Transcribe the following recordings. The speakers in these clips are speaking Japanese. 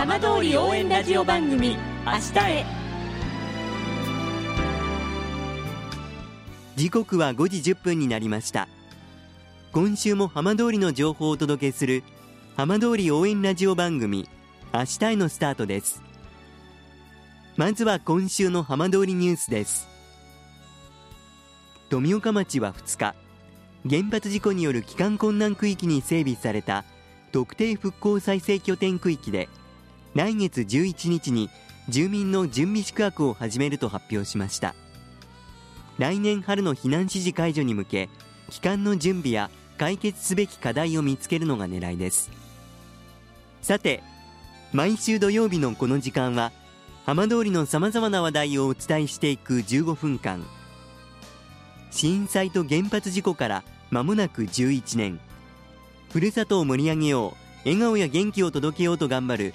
浜通り応援ラジオ番組明日へ。時刻は5時1分になりました。今週も浜通りの情報をお届けする浜通り応援ラジオ番組明日へのスタートです。まずは今週の浜通りニュースです。富岡町は2日原発事故による帰還困難区域に整備された特定復興再生拠点区域で来月11日に住民の準備宿泊を始めると発表しました。来年春の避難指示解除に向け帰還の準備や解決すべき課題を見つけるのが狙いです。さて毎週土曜日のこの時間は浜通りのさまざまな話題をお伝えしていく15分間。震災と原発事故から間もなく11年。ふるさとを盛り上げよう笑顔や元気を届けようと頑張る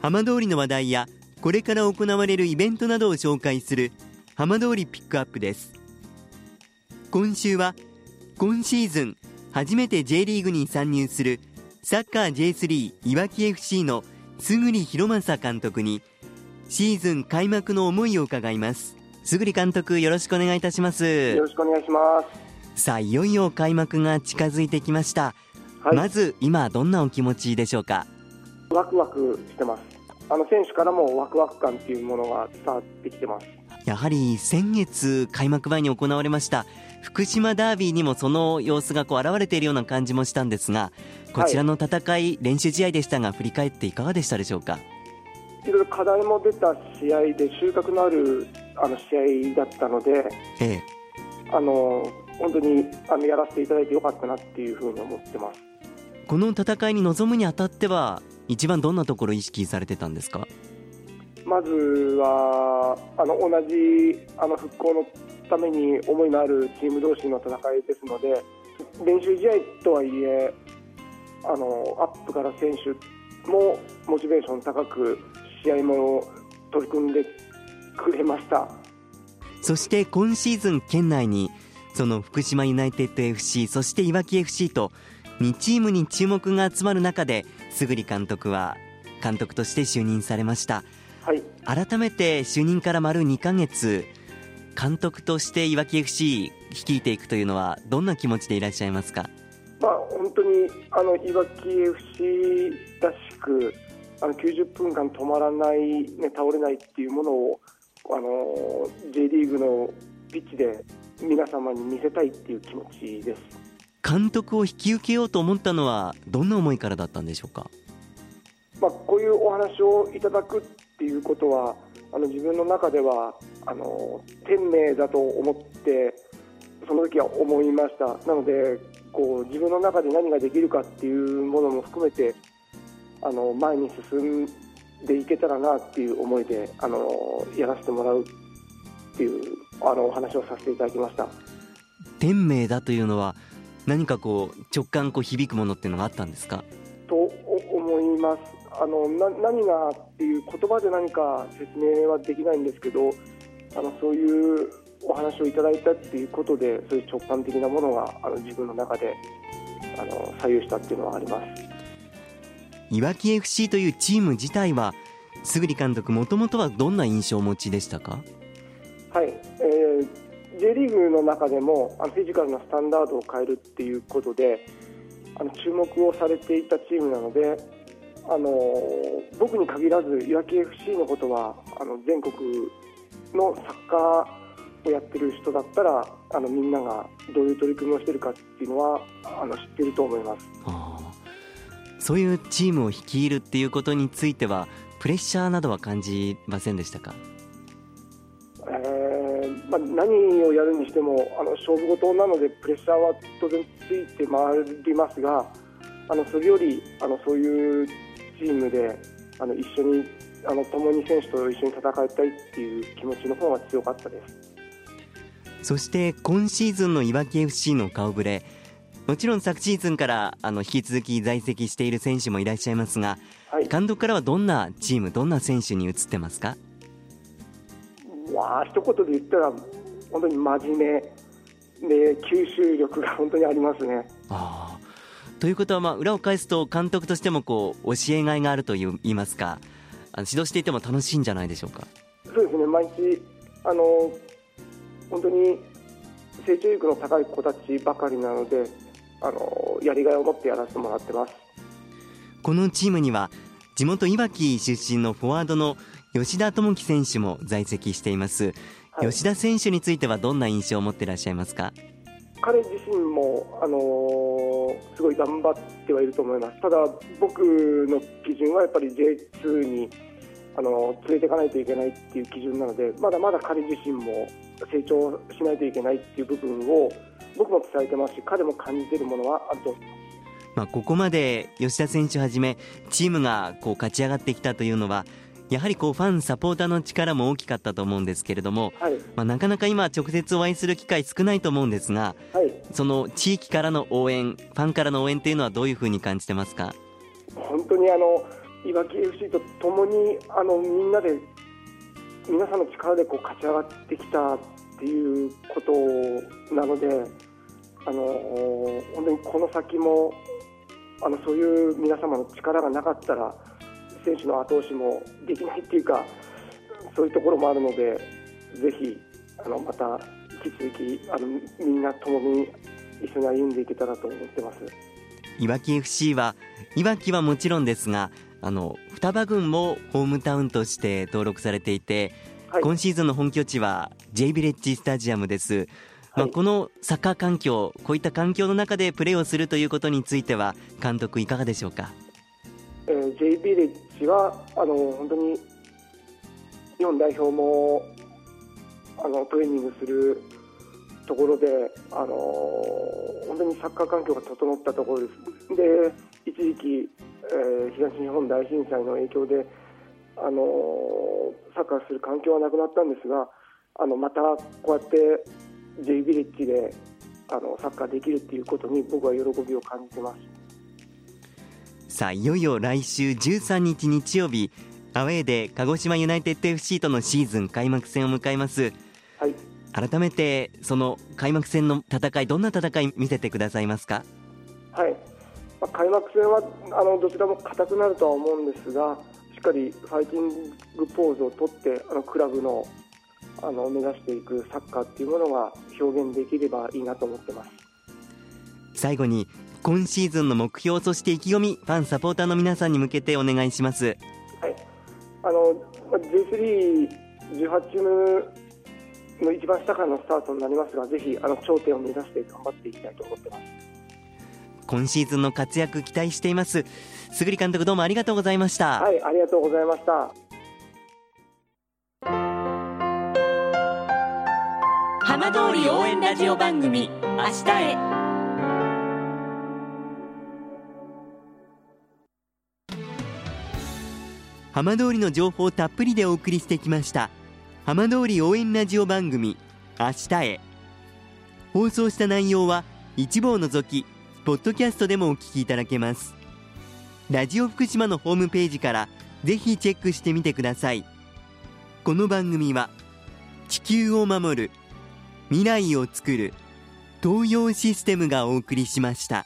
浜通りの話題やこれから行われるイベントなどを紹介する浜通りピックアップです。今週は今シーズン初めて J リーグに参入するサッカー J3 いわき FC の杉博正監督にシーズン開幕の思いを伺います。杉監督よろしくお願いいたします。よろしくお願いします。さあいよいよ開幕が近づいてきました、はい、まず今どんなお気持ちでしょうか？ワクワクしてます。あの選手からもワクワク感っていうものが伝わってきてます。やはり先月開幕前に行われました福島ダービーにもその様子がこう現れているような感じもしたんですがこちらの戦い、はい、練習試合でしたが振り返っていかがでしたでしょうか？いろいろ課題も出た試合で収穫のあるあの試合だったので、ええ、あの本当にあのやらせていただいてよかったなっていうふうに思ってます。この戦いに臨むにあたっては一番どんなところ意識されてたんですか？まずはあの同じあの復興のために思いのあるチーム同士の戦いですので練習試合とはいえあのアップから選手もモチベーション高く試合も取り組んでくれました。そして今シーズン県内にその福島ユナイテッド FC そしていわき FC と2チームに注目が集まる中で杉監督は監督として就任されました、はい、改めて就任から丸2か月監督としていわき FC 率いていくというのはどんな気持ちでいらっしゃいますか、まあ、本当にあのいわき FC らしくあの90分間止まらない、ね、倒れないっていうものをあの J リーグのピッチで皆様に見せたいっていう気持ちです監督を引き受けようと思ったのはどんな思いからだったんでしょうか、まあ、こういうお話をいただくっていうことはあの自分の中ではあの天命だと思ってその時は思いました。なのでこう自分の中で何ができるかっていうものも含めてあの前に進んでいけたらなっていう思いであのやらせてもらうっていうあのお話をさせていただきました。天命だというのは何かこう直感こう響くものっていうのがあったんですか？と思います。あのな何がっていう言葉で何か説明はできないんですけどあのそういうお話をいただいたっていうことでそういう直感的なものがあの自分の中であの左右したっていうのはあります。いわき FC というチーム自体は杉監督もともとはどんな印象をお持ちでしたか？はい、えー、J リーグの中でもあのフィジカルなスタンダードを変えるっていうことであの注目をされていたチームなのであの僕に限らずいわき FC のことはあの全国のサッカーをやってる人だったらあのみんながどういう取り組みをしてるかっていうのはあの知ってると思います。そういうチームを率いるっていうことについてはプレッシャーなどは感じませんでしたか、何をやるにしてもあの勝負事なのでプレッシャーは当然ついて回りますがあのそれよりあのそういうチームであの一緒にあの共に選手と一緒に戦いたいっていう気持ちの方が強かったです。そして今シーズンのいわき FC の顔ぶれ。もちろん昨シーズンからあの引き続き在籍している選手もいらっしゃいますが、はい、監督からはどんなチーム、どんな選手に移ってますか？わあ一言で言ったら本当に真面目。で吸収力が本当にありますね。あということは、まあ、裏を返すと監督としてもこう教えがいがあるといいますかあの指導していても楽しいんじゃないでしょうか？そうですね。毎日あの本当に成長力の高い子たちばかりなのであのやりがいを持ってやらせてもらってます。このチームには地元いわき出身のフォワードの吉田智樹選手も在籍しています、はい、吉田選手についてはどんな印象を持っていらっしゃいますか？彼自身も、あのー、すごい頑張ってはいると思いますただ僕の基準はやっぱり J2 にあの連れていかないといけないっていう基準なのでまだまだ彼自身も成長しないといけないっていう部分を僕も伝えてますし彼も感じているものはあると思います。まあ、ここまで吉田選手はじめチームがこう勝ち上がってきたというのはやはりこうファン、サポーターの力も大きかったと思うんですけれども、はい、まあ、なかなか今、直接お会いする機会少ないと思うんですが、はい、その地域からの応援、ファンからの応援というのはどういうふうに感じてますか？本当にあのいわき FC とともにあのみんなで皆さんの力でこう勝ち上がってきたっていうことなのであの本当にこの先もあのそういう皆様の力がなかったら選手の後押しもできないっていうかそういうところもあるのでぜひあのまた引き続きあのみんなともに一緒に歩んでいけたらと思ってます。いわき FC はいわきはもちろんですがあの双葉郡もホームタウンとして登録されていて、はい、今シーズンの本拠地は J ビレッジスタジアムです。まあ、このサッカー環境、こういった環境の中でプレーをするということについては、監督、いかがでしょうか、J ビレッジはあの本当に日本代表もあのトレーニングするところで、あの本当にサッカー環境が整ったところです。で一時期えー、東日本大震災の影響で、あの、サッカーする環境はなくなったんですがあのまたこうやって J ビレッジであのサッカーできるっていうことに僕は喜びを感じてますさあいよいよ来週13日日曜日アウェーで鹿児島ユナイテッド FC とのシーズン開幕戦を迎えます、はい、改めてその開幕戦の戦いどんな戦い見せてくださいますか？はい。まあ、開幕戦はあのどちらも硬くなるとは思うんですがしっかりファイティングポーズをとってあのクラブのあの目指していくサッカーっていうものが表現できればいいなと思ってます。最後に今シーズンの目標そして意気込みファンサポーターの皆さんに向けてお願いします。はい。あの J318 チームの一番下からのスタートになりますがぜひあの頂点を目指して頑張っていきたいと思ってます。今シーズンの活躍期待しています。すぐり監督どうもありがとうございました。はいありがとうございました。浜通り応援ラジオ番組明日へ浜通りの情報たっぷりでお送りしてきました。浜通り応援ラジオ番組明日へ。放送した内容は一部を除きポッドキャストでもお聞きいただけます。ラジオ福島のホームページからぜひチェックしてみてください。この番組は地球を守る未来をつくる東洋システムがお送りしました。